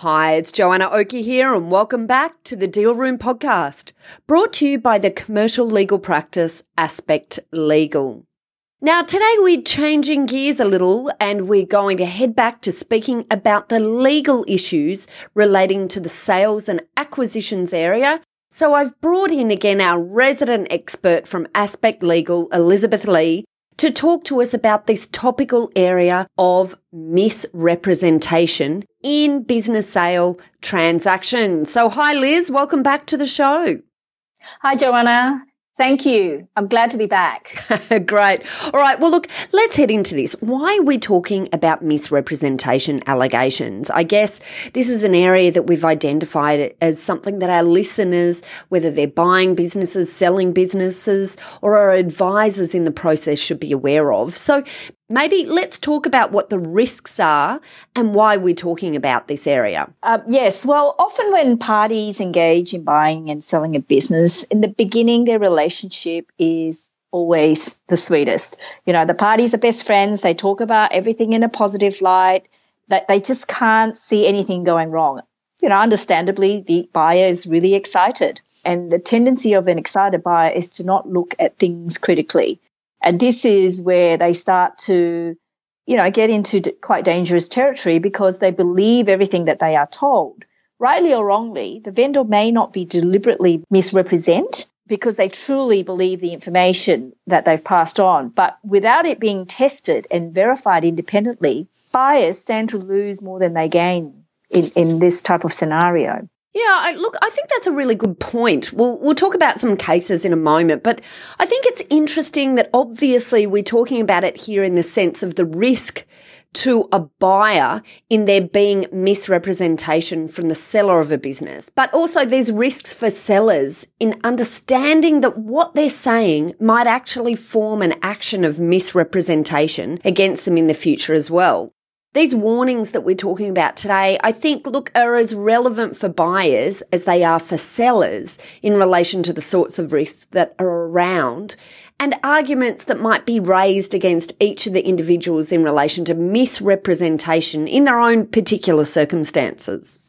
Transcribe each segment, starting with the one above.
Hi, it's Joanna Oakey here, and welcome back to the Deal Room podcast, brought to you by the commercial legal practice Aspect Legal. Now, today we're changing gears a little and we're going to head back to speaking about the legal issues relating to the sales and acquisitions area. So I've brought in again our resident expert from Aspect Legal, Elizabeth Lee, to talk to us about this topical area of misrepresentation in business sale transactions. So, hi, Liz. Welcome back to the show. Hi, Joanna. Thank you. I'm glad to be back. Great. All right. Well, look, let's head into this. Why are we talking about misrepresentation allegations? I guess this is an area that we've identified as something that our listeners, whether they're buying businesses, selling businesses, or are advisors in the process, should be aware of. So maybe let's talk about what the risks are and why we're talking about this area. Uh, yes. Well, often when parties engage in buying and selling a business, in the beginning, their relationship is always the sweetest. You know, the parties are best friends. They talk about everything in a positive light. That they just can't see anything going wrong. You know, understandably, the buyer is really excited. And the tendency of an excited buyer is to not look at things critically. And this is where they start to, you know, get into quite dangerous territory because they believe everything that they are told. Rightly or wrongly, the vendor may not be deliberately misrepresent because they truly believe the information that they've passed on. But without it being tested and verified independently, buyers stand to lose more than they gain in, in this type of scenario. Yeah, I, look, I think that's a really good point. We'll we'll talk about some cases in a moment, but I think it's interesting that obviously we're talking about it here in the sense of the risk to a buyer in there being misrepresentation from the seller of a business. But also there's risks for sellers in understanding that what they're saying might actually form an action of misrepresentation against them in the future as well. These warnings that we're talking about today, I think, look, are as relevant for buyers as they are for sellers in relation to the sorts of risks that are around and arguments that might be raised against each of the individuals in relation to misrepresentation in their own particular circumstances.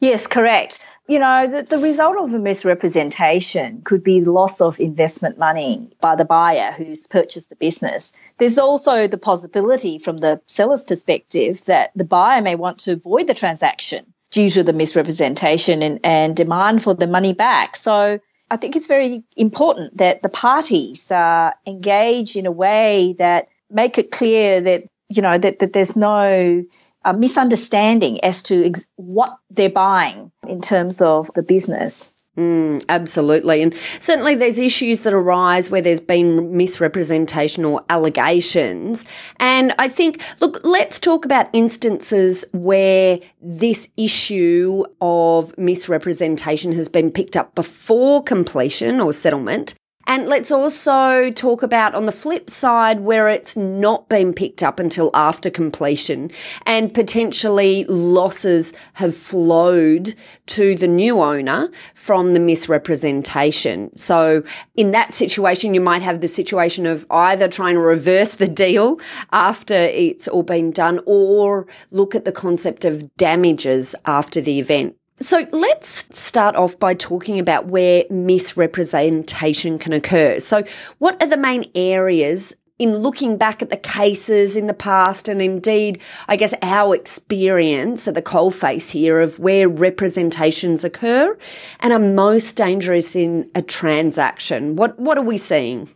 Yes, correct. You know, the, the result of a misrepresentation could be loss of investment money by the buyer who's purchased the business. There's also the possibility from the seller's perspective that the buyer may want to avoid the transaction due to the misrepresentation and, and demand for the money back. So I think it's very important that the parties uh, engage in a way that make it clear that, you know, that, that there's no a misunderstanding as to ex- what they're buying in terms of the business. Mm, absolutely. And certainly there's issues that arise where there's been misrepresentation or allegations. And I think, look, let's talk about instances where this issue of misrepresentation has been picked up before completion or settlement and let's also talk about on the flip side where it's not been picked up until after completion and potentially losses have flowed to the new owner from the misrepresentation. So in that situation, you might have the situation of either trying to reverse the deal after it's all been done or look at the concept of damages after the event. So let's start off by talking about where misrepresentation can occur. So what are the main areas in looking back at the cases in the past and indeed, I guess our experience at the coalface here of where representations occur and are most dangerous in a transaction? What, what are we seeing?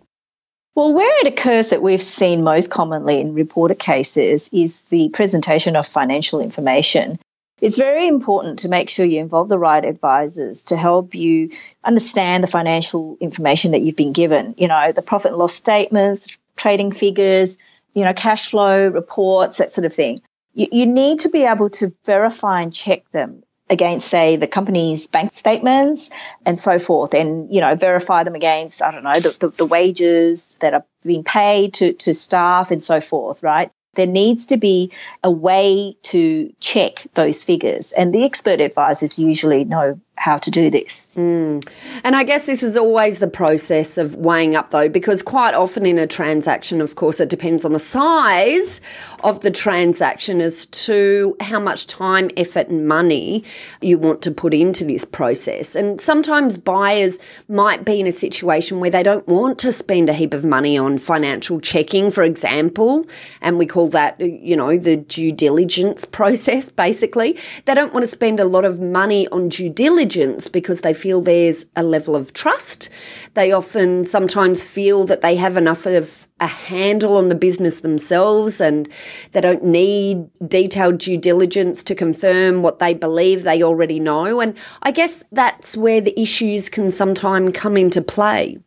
Well, where it occurs that we've seen most commonly in reported cases is the presentation of financial information. It's very important to make sure you involve the right advisors to help you understand the financial information that you've been given. You know, the profit and loss statements, trading figures, you know, cash flow reports, that sort of thing. You, you need to be able to verify and check them against, say, the company's bank statements and so forth, and you know verify them against I don't know the, the, the wages that are being paid to to staff and so forth, right? There needs to be a way to check those figures, and the expert advisors usually know how to do this. Mm. And I guess this is always the process of weighing up, though, because quite often in a transaction, of course, it depends on the size of the transaction as to how much time, effort, and money you want to put into this process. And sometimes buyers might be in a situation where they don't want to spend a heap of money on financial checking, for example, and we call that, uh, you know, the due diligence process, basically. They don't want to spend a lot of money on due diligence diligence because they feel there's a level of trust. They often sometimes feel that they have enough of a handle on the business themselves and they don't need detailed due diligence to confirm what they believe they already know. And I guess that's where the issues can sometimes come into play.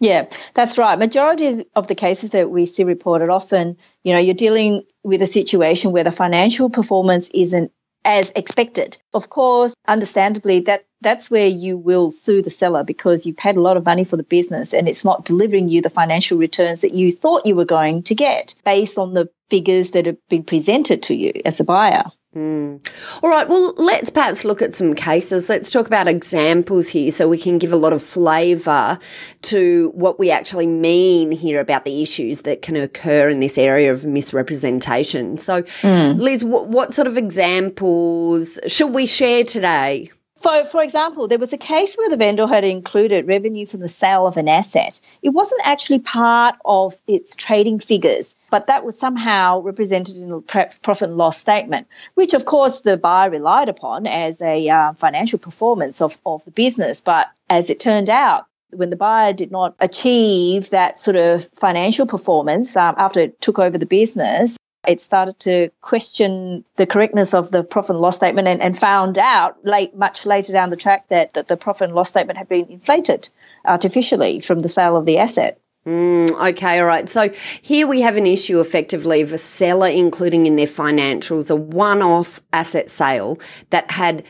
Yeah, that's right. Majority of the cases that we see reported often, you know, you're dealing with a situation where the financial performance isn't as expected. Of course, understandably, that that's where you will sue the seller because you've paid a lot of money for the business and it's not delivering you the financial returns that you thought you were going to get based on the figures that have been presented to you as a buyer. Mm. All right, well, let's perhaps look at some cases. Let's talk about examples here so we can give a lot of flavour to what we actually mean here about the issues that can occur in this area of misrepresentation. So, mm. Liz, what, what sort of examples should we share today? So, for example, there was a case where the vendor had included revenue from the sale of an asset. It wasn't actually part of its trading figures, but that was somehow represented in the profit and loss statement, which of course the buyer relied upon as a uh, financial performance of, of the business. But as it turned out, when the buyer did not achieve that sort of financial performance um, after it took over the business, it started to question the correctness of the profit and loss statement and, and found out late, much later down the track that, that the profit and loss statement had been inflated artificially from the sale of the asset. Mm, okay, all right. So here we have an issue effectively of a seller including in their financials a one off asset sale that had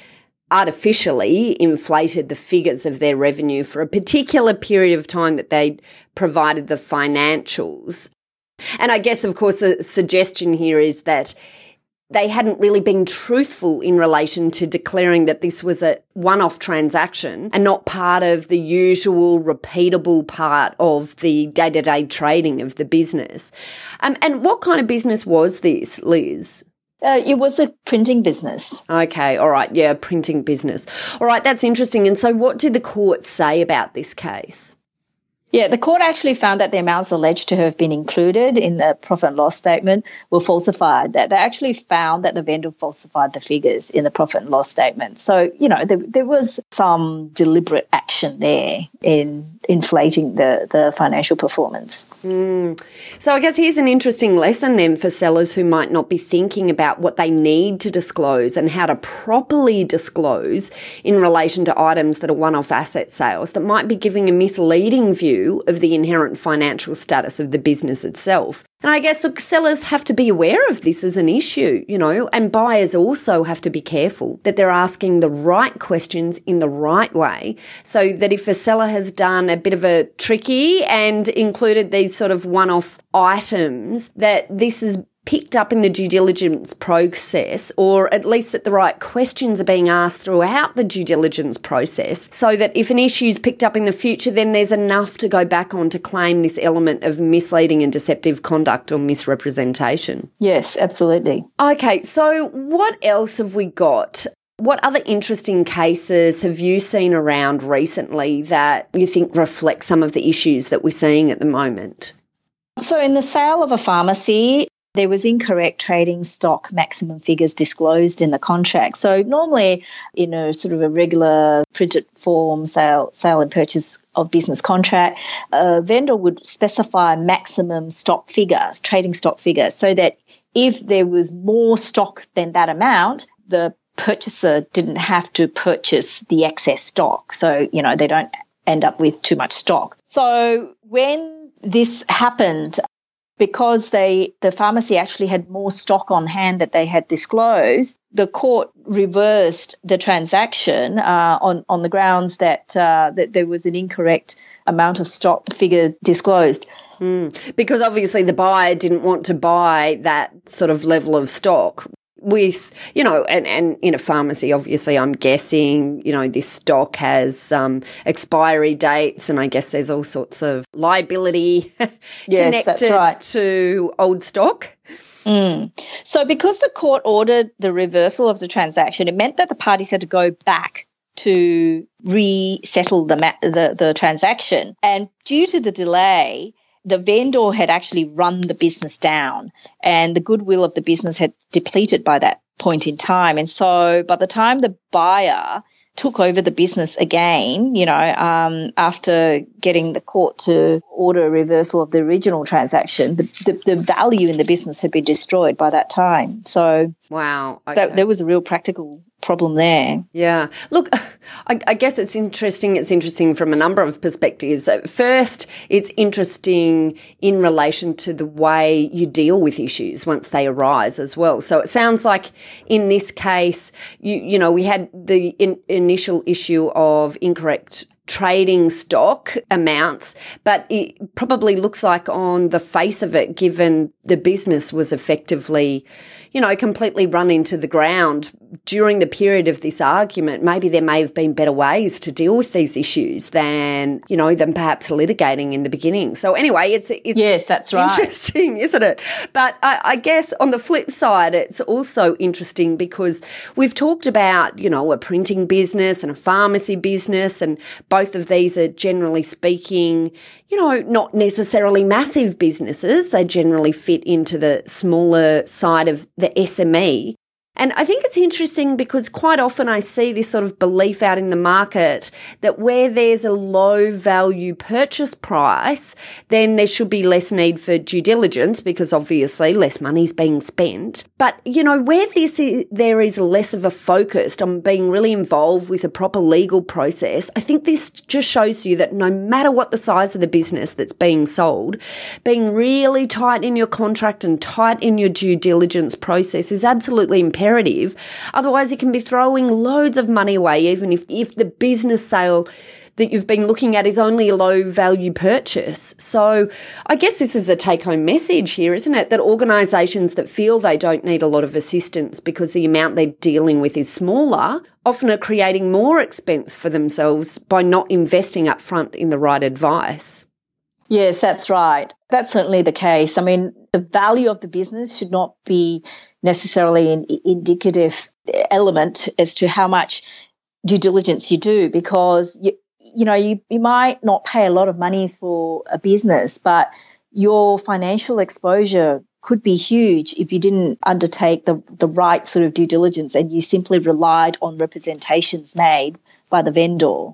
artificially inflated the figures of their revenue for a particular period of time that they provided the financials. And I guess, of course, the suggestion here is that they hadn't really been truthful in relation to declaring that this was a one off transaction and not part of the usual repeatable part of the day to day trading of the business. Um, and what kind of business was this, Liz? Uh, it was a printing business. Okay, all right, yeah, printing business. All right, that's interesting. And so, what did the court say about this case? Yeah, the court actually found that the amounts alleged to have been included in the profit and loss statement were falsified. That they actually found that the vendor falsified the figures in the profit and loss statement. So, you know, there, there was some deliberate action there in inflating the, the financial performance. Mm. So, I guess here's an interesting lesson then for sellers who might not be thinking about what they need to disclose and how to properly disclose in relation to items that are one off asset sales that might be giving a misleading view of the inherent financial status of the business itself. And I guess look, sellers have to be aware of this as an issue, you know, and buyers also have to be careful that they're asking the right questions in the right way so that if a seller has done a bit of a tricky and included these sort of one off items, that this is picked up in the due diligence process, or at least that the right questions are being asked throughout the due diligence process, so that if an issue is picked up in the future, then there's enough to go back on to claim this element of misleading and deceptive conduct or misrepresentation. Yes, absolutely. Okay, so what else have we got? What other interesting cases have you seen around recently that you think reflect some of the issues that we're seeing at the moment? So, in the sale of a pharmacy, there was incorrect trading stock maximum figures disclosed in the contract. So normally in a sort of a regular printed form sale, sale and purchase of business contract, a vendor would specify maximum stock figures, trading stock figures, so that if there was more stock than that amount, the purchaser didn't have to purchase the excess stock. So, you know, they don't end up with too much stock. So when this happened, because they the pharmacy actually had more stock on hand that they had disclosed, the court reversed the transaction uh, on on the grounds that uh, that there was an incorrect amount of stock figure disclosed. Mm. Because obviously the buyer didn't want to buy that sort of level of stock with, you know, and, and in a pharmacy, obviously, I'm guessing, you know, this stock has um, expiry dates, and I guess there's all sorts of liability yes, that's right. to old stock. Mm. So, because the court ordered the reversal of the transaction, it meant that the parties had to go back to resettle the, ma- the, the transaction. And due to the delay, the vendor had actually run the business down and the goodwill of the business had depleted by that point in time. And so by the time the buyer took over the business again, you know, um, after getting the court to order a reversal of the original transaction, the, the, the, value in the business had been destroyed by that time. So, wow, okay. that, there was a real practical problem there. Yeah. Look, I, I, guess it's interesting. It's interesting from a number of perspectives. First, it's interesting in relation to the way you deal with issues once they arise as well. So it sounds like in this case, you, you know, we had the in, initial issue of incorrect trading stock amounts, but it probably looks like on the face of it, given the business was effectively, you know, completely run into the ground during the period of this argument, maybe there may have been better ways to deal with these issues than, you know, than perhaps litigating in the beginning. So anyway, it's, it's yes, that's right. Interesting, isn't it? But I, I guess on the flip side, it's also interesting because we've talked about, you know, a printing business and a pharmacy business, and both of these are generally speaking, you know, not necessarily massive businesses. They generally fit into the smaller side of the SME. And I think it's interesting because quite often I see this sort of belief out in the market that where there's a low value purchase price, then there should be less need for due diligence because obviously less money's being spent. But, you know, where this is, there is less of a focus on being really involved with a proper legal process, I think this just shows you that no matter what the size of the business that's being sold, being really tight in your contract and tight in your due diligence process is absolutely imperative imperative. Otherwise, you can be throwing loads of money away, even if, if the business sale that you've been looking at is only a low value purchase. So I guess this is a take home message here, isn't it? That organisations that feel they don't need a lot of assistance because the amount they're dealing with is smaller often are creating more expense for themselves by not investing up front in the right advice. Yes, that's right. That's certainly the case. I mean, the value of the business should not be necessarily an indicative element as to how much due diligence you do because you, you know you, you might not pay a lot of money for a business but your financial exposure could be huge if you didn't undertake the, the right sort of due diligence and you simply relied on representations made by the vendor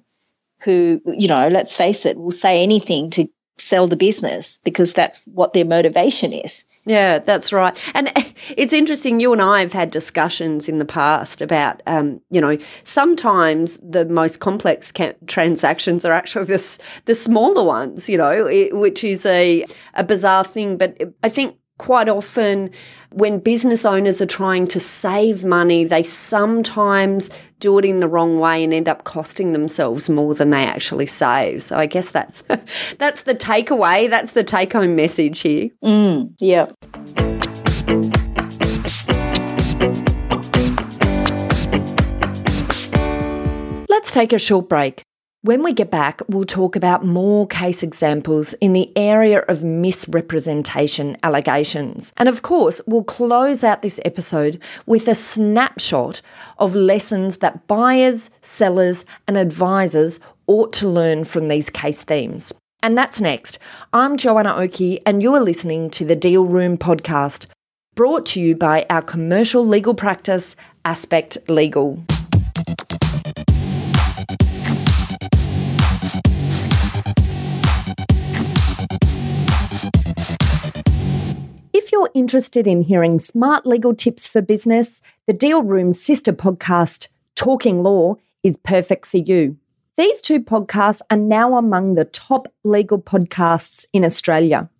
who, you know, let's face it, will say anything to sell the business because that's what their motivation is. Yeah, that's right. And it's interesting. You and I have had discussions in the past about, um, you know, sometimes the most complex ca- transactions are actually the, the smaller ones, you know, it, which is a, a bizarre thing. But I think quite often when business owners are trying to save money, they sometimes do it in the wrong way and end up costing themselves more than they actually save. So I guess that's that's the takeaway. That's the take home message here. Mm, yeah. Let's take a short break. When we get back, we'll talk about more case examples in the area of misrepresentation allegations. And of course, we'll close out this episode with a snapshot of lessons that buyers, sellers, and advisors ought to learn from these case themes. And that's next. I'm Joanna Oakey, and you're listening to the Deal Room podcast, brought to you by our commercial legal practice, Aspect Legal. You're interested in hearing smart legal tips for business, the Deal Room sister podcast, Talking Law, is perfect for you. These two podcasts are now among the top legal podcasts in Australia.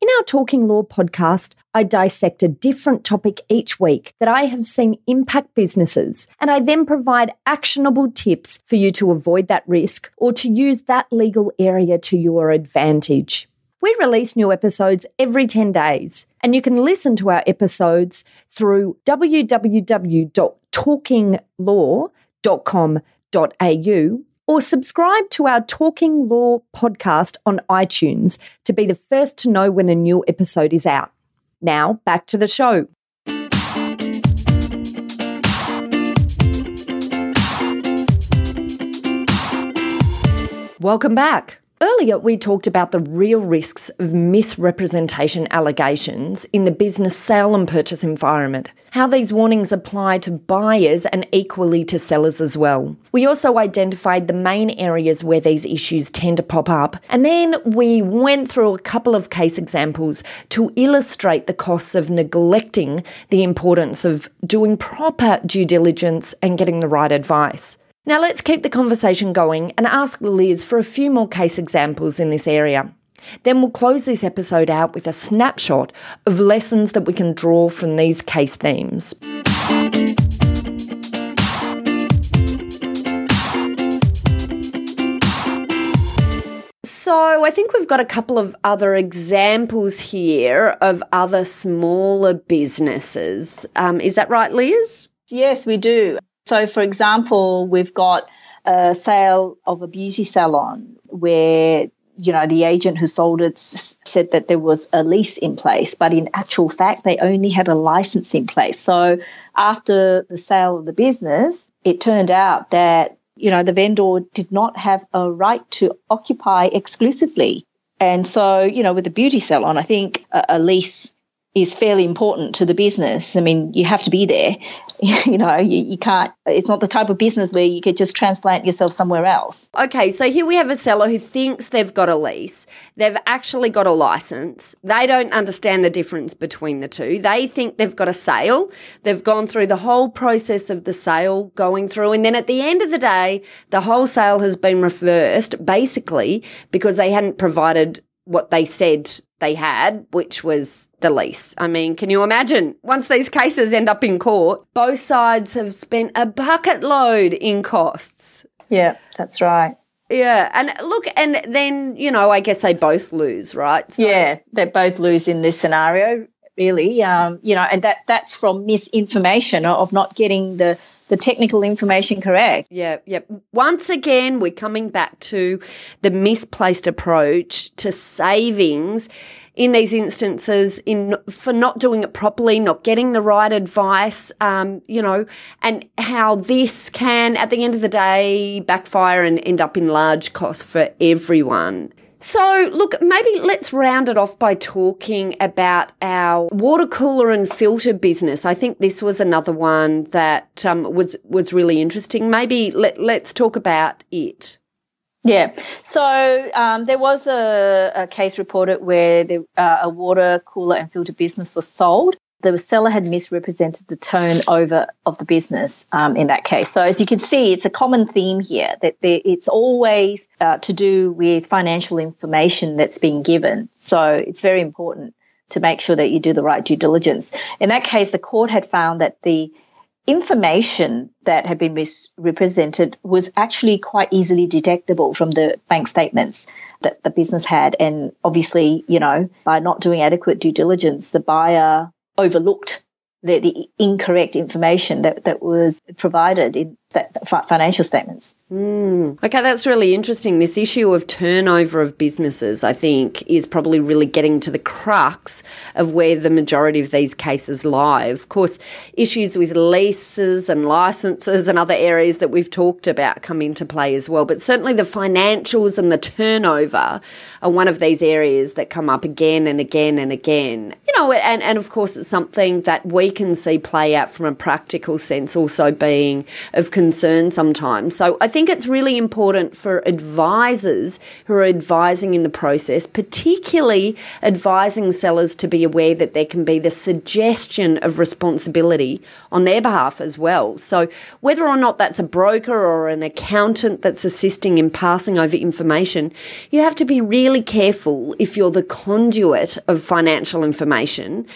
In our Talking Law podcast, I dissect a different topic each week that I have seen impact businesses, and I then provide actionable tips for you to avoid that risk or to use that legal area to your advantage. We release new episodes every 10 days, and you can listen to our episodes through www.talkinglaw.com.au or subscribe to our Talking Law podcast on iTunes to be the first to know when a new episode is out. Now, back to the show. Welcome back. Earlier, we talked about the real risks of misrepresentation allegations in the business sale and purchase environment, how these warnings apply to buyers and equally to sellers as well. We also identified the main areas where these issues tend to pop up, and then we went through a couple of case examples to illustrate the costs of neglecting the importance of doing proper due diligence and getting the right advice. Now let's keep the conversation going and ask Liz for a few more case examples in this area. Then we'll close this episode out with a snapshot of lessons that we can draw from these case themes. So, I think we've got a couple of other examples here of other smaller businesses. Um, is that right, Liz? Yes, we do. So, for example, we've got a sale of a beauty salon where you know the agent who sold it said that there was a lease in place but in actual fact they only had a license in place. So after the sale of the business it turned out that you know the vendor did not have a right to occupy exclusively. And so you know with the beauty salon i think a, a lease is fairly important to the business. I mean, you have to be there. you know, you, you can't, it's not the type of business where you could just transplant yourself somewhere else. Okay, so here we have a seller who thinks they've got a lease. They've actually got a license. They don't understand the difference between the two. They think they've got a sale. They've gone through the whole process of the sale going through. And then at the end of the day, the whole sale has been reversed basically because they hadn't provided what they said they had, which was the lease. I mean, can you imagine? Once these cases end up in court, both sides have spent a bucket load in costs. Yeah, that's right. Yeah, and look, and then you know, I guess they both lose, right? So- yeah, they both lose in this scenario, really. Um, you know, and that that's from misinformation of not getting the the technical information correct. Yeah, yeah. Once again, we're coming back to the misplaced approach to savings in these instances in for not doing it properly, not getting the right advice, um, you know, and how this can, at the end of the day, backfire and end up in large costs for everyone. So, look, maybe let's round it off by talking about our water cooler and filter business. I think this was another one that um, was was really interesting. Maybe let, let's talk about it. Yeah. So um, there was a, a, case reported where the, uh, a water cooler and filter business was sold. The seller had misrepresented the turnover of the business um, in that case. So as you can see, it's a common theme here that there, it's always uh, to do with financial information that's being given. So it's very important to make sure that you do the right due diligence. In that case, the court had found that the information that had been misrepresented was actually quite easily detectable from the bank statements that the business had. And obviously, you know, by not doing adequate due diligence, the buyer overlooked the, the incorrect information that, that was provided in that financial statements. Mm. Okay, that's really interesting. This issue of turnover of businesses, I think, is probably really getting to the crux of where the majority of these cases lie. Of course, issues with leases and licenses and other areas that we've talked about come into play as well. But certainly the financials and the turnover are one of these areas that come up again and again and again. You know, and, and of course, it's something that we can see play out from a practical sense also being of concern sometimes. So I think it's really important for advisors who are advising in the process, particularly advising sellers to be aware that there can be the suggestion of responsibility on their behalf as well. So whether or not that's a broker or an accountant that's assisting in passing over information, you have to be really careful if you're the conduit of financial information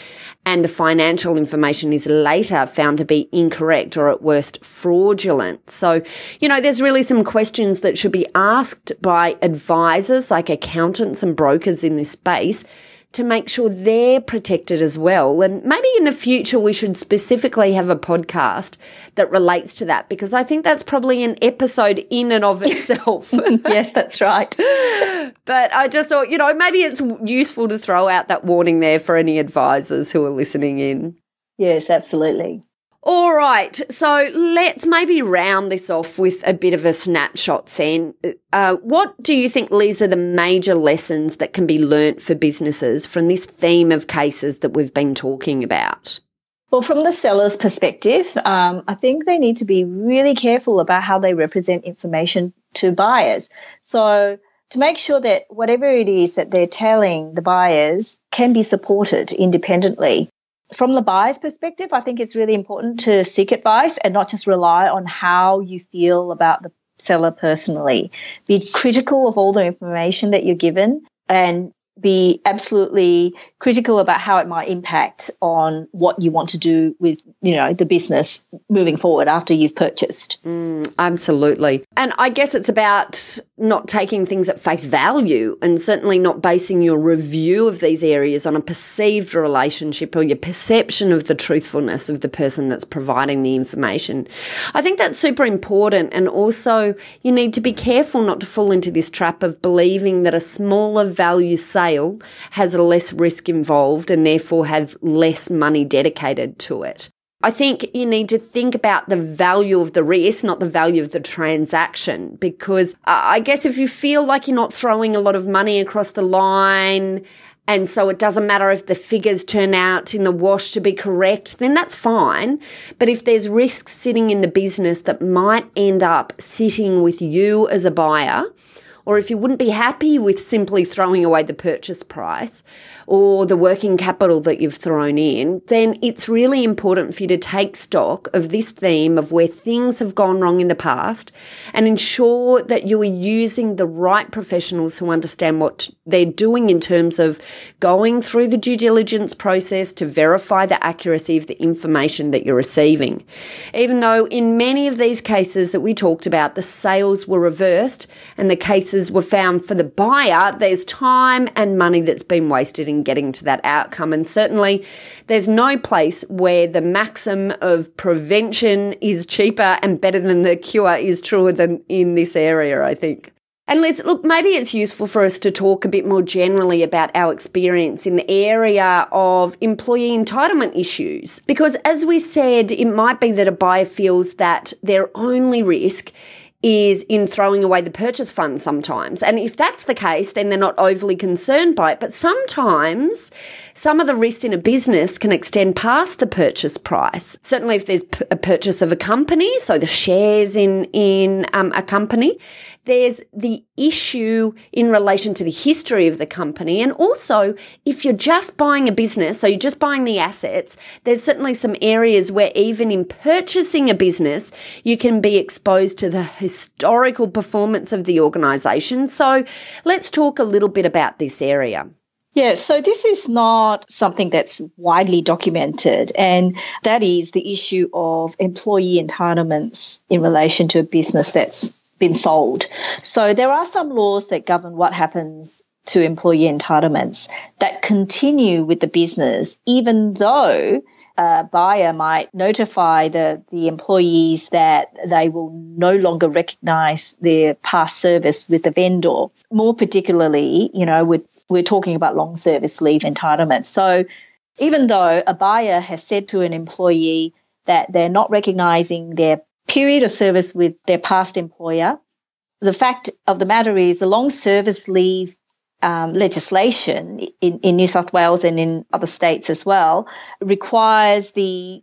and the financial information is later found to be incorrect or at worst fraudulent. So, you know, there's really some questions that should be asked by advisors like accountants and brokers in this space to make sure they're protected as well. And maybe in the future, we should specifically have a podcast that relates to that because I think that's probably an episode in and of itself. yes, that's right. but I just thought, you know, maybe it's useful to throw out that warning there for any advisors who are listening in. Yes, absolutely. All right, so let's maybe round this off with a bit of a snapshot then. Uh, what do you think, Liz, are the major lessons that can be learnt for businesses from this theme of cases that we've been talking about? Well, from the seller's perspective, um, I think they need to be really careful about how they represent information to buyers. So, to make sure that whatever it is that they're telling the buyers can be supported independently from the buyer's perspective, I think it's really important to seek advice and not just rely on how you feel about the seller personally. Be critical of all the information that you're given and be absolutely critical about how it might impact on what you want to do with you know the business moving forward after you've purchased. Mm, absolutely. And i guess it's about not taking things at face value and certainly not basing your review of these areas on a perceived relationship or your perception of the truthfulness of the person that's providing the information. I think that's super important. And also you need to be careful not to fall into this trap of believing that a smaller value sale has less risk involved and therefore have less money dedicated to it. I think you need to think about the value of the risk, not the value of the transaction. Because uh, I guess if you feel like you're not throwing a lot of money across the line, and so it doesn't matter if the figures turn out in the wash to be correct, then that's fine. But if there's risks sitting in the business that might end up sitting with you as a buyer, or if you wouldn't be happy with simply throwing away the purchase price or the working capital that you've thrown in, then it's really important for you to take stock of this theme of where things have gone wrong in the past and ensure that you are using the right professionals who understand what they're doing in terms of going through the due diligence process to verify the accuracy of the information that you're receiving. Even though in many of these cases that we talked about, the sales were reversed and the case were found for the buyer, there's time and money that's been wasted in getting to that outcome. And certainly there's no place where the maxim of prevention is cheaper and better than the cure is truer than in this area, I think. And let's look, maybe it's useful for us to talk a bit more generally about our experience in the area of employee entitlement issues. Because as we said, it might be that a buyer feels that their only risk is in throwing away the purchase fund sometimes. And if that's the case, then they're not overly concerned by it. But sometimes some of the risks in a business can extend past the purchase price. Certainly if there's a purchase of a company, so the shares in, in um, a company, there's the issue in relation to the history of the company. And also, if you're just buying a business, so you're just buying the assets, there's certainly some areas where even in purchasing a business, you can be exposed to the historical performance of the organization. So let's talk a little bit about this area. Yeah, so this is not something that's widely documented, and that is the issue of employee entitlements in relation to a business that's been sold. So there are some laws that govern what happens to employee entitlements that continue with the business, even though a buyer might notify the, the employees that they will no longer recognize their past service with the vendor. More particularly, you know, we're, we're talking about long service leave entitlements. So even though a buyer has said to an employee that they're not recognizing their period of service with their past employer. The fact of the matter is the long service leave um, legislation in, in New South Wales and in other states as well requires the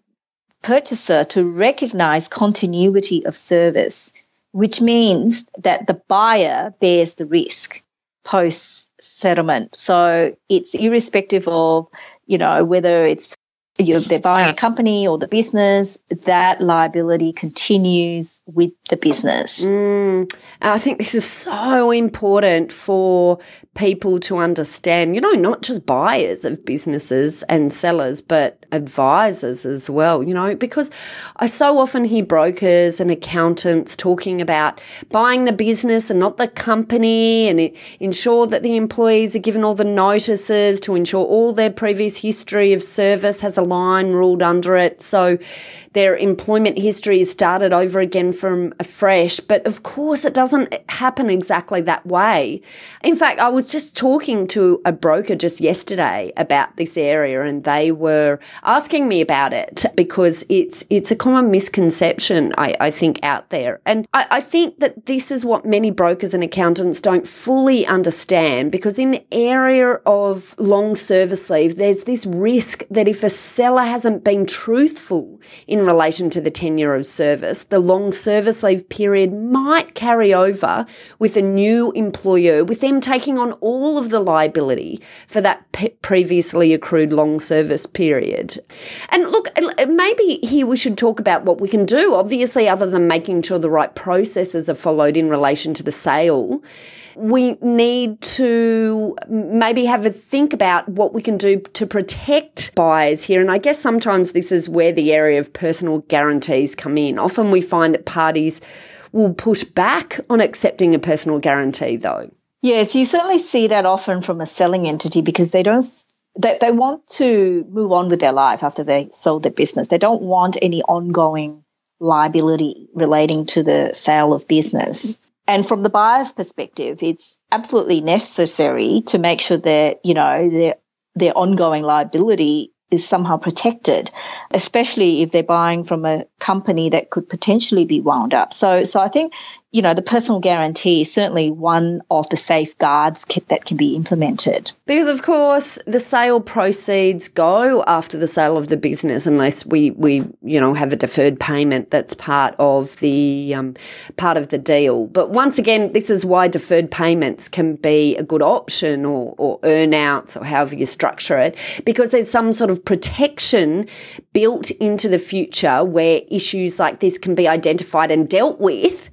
purchaser to recognize continuity of service, which means that the buyer bears the risk post settlement. So it's irrespective of, you know, whether it's you're, they're buying a company or the business, that liability continues with the business. Mm, I think this is so important for people to understand, you know, not just buyers of businesses and sellers, but advisors as well, you know, because I so often hear brokers and accountants talking about buying the business and not the company and ensure that the employees are given all the notices to ensure all their previous history of service has a line ruled under it. So their employment history is started over again from afresh. But of course, it doesn't happen exactly that way. In fact, I was just talking to a broker just yesterday about this area and they were asking me about it because it's, it's a common misconception, I, I think, out there. And I, I think that this is what many brokers and accountants don't fully understand because in the area of long service leave, there's this risk that if a seller hasn't been truthful in in relation to the tenure of service, the long service leave period might carry over with a new employer, with them taking on all of the liability for that pe- previously accrued long service period. And look, maybe here we should talk about what we can do, obviously, other than making sure the right processes are followed in relation to the sale we need to maybe have a think about what we can do to protect buyers here. And I guess sometimes this is where the area of personal guarantees come in. Often we find that parties will push back on accepting a personal guarantee though. Yes, you certainly see that often from a selling entity because they don't they, they want to move on with their life after they sold their business. They don't want any ongoing liability relating to the sale of business. And from the buyer's perspective, it's absolutely necessary to make sure that, you know, their, their ongoing liability is somehow protected, especially if they're buying from a company that could potentially be wound up. So, so I think you know, the personal guarantee is certainly one of the safeguards that can be implemented. Because, of course, the sale proceeds go after the sale of the business unless we, we you know, have a deferred payment that's part of the um, part of the deal. But once again, this is why deferred payments can be a good option or, or earnouts or however you structure it, because there's some sort of protection built into the future where issues like this can be identified and dealt with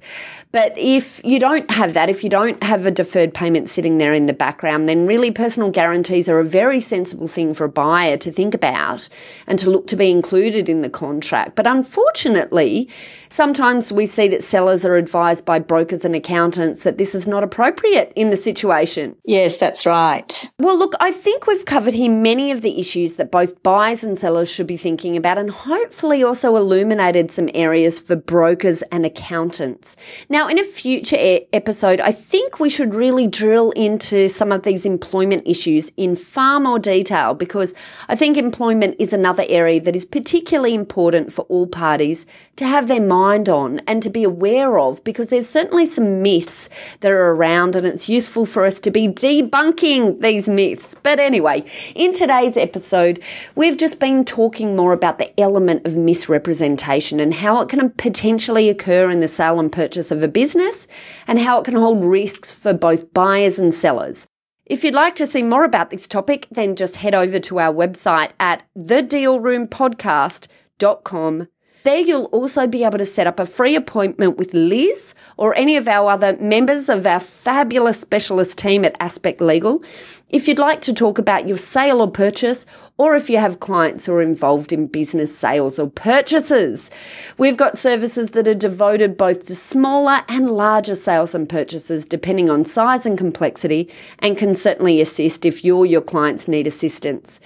but if you don't have that, if you don't have a deferred payment sitting there in the background, then really personal guarantees are a very sensible thing for a buyer to think about and to look to be included in the contract. But unfortunately, sometimes we see that sellers are advised by brokers and accountants that this is not appropriate in the situation. Yes, that's right. Well, look, I think we've covered here many of the issues that both buyers and sellers should be thinking about and hopefully also illuminated some areas for brokers and accountants. Now, now, in a future episode, I think we should really drill into some of these employment issues in far more detail because I think employment is another area that is particularly important for all parties to have their mind on and to be aware of because there's certainly some myths that are around and it's useful for us to be debunking these myths. But anyway, in today's episode, we've just been talking more about the element of misrepresentation and how it can potentially occur in the sale and purchase of a business and how it can hold risks for both buyers and sellers. If you'd like to see more about this topic, then just head over to our website at thedealroompodcast.com. There you'll also be able to set up a free appointment with Liz or any of our other members of our fabulous specialist team at Aspect Legal if you'd like to talk about your sale or purchase or if you have clients who are involved in business sales or purchases. We've got services that are devoted both to smaller and larger sales and purchases, depending on size and complexity, and can certainly assist if you or your clients need assistance.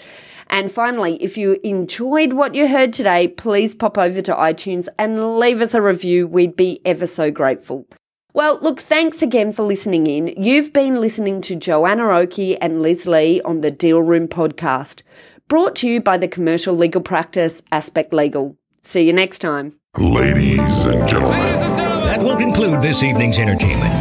And finally, if you enjoyed what you heard today, please pop over to iTunes and leave us a review. We'd be ever so grateful. Well, look, thanks again for listening in. You've been listening to Joanna Oakey and Liz Lee on the Deal Room podcast brought to you by the commercial legal practice Aspect Legal. See you next time. Ladies and gentlemen. That will conclude this evening's entertainment.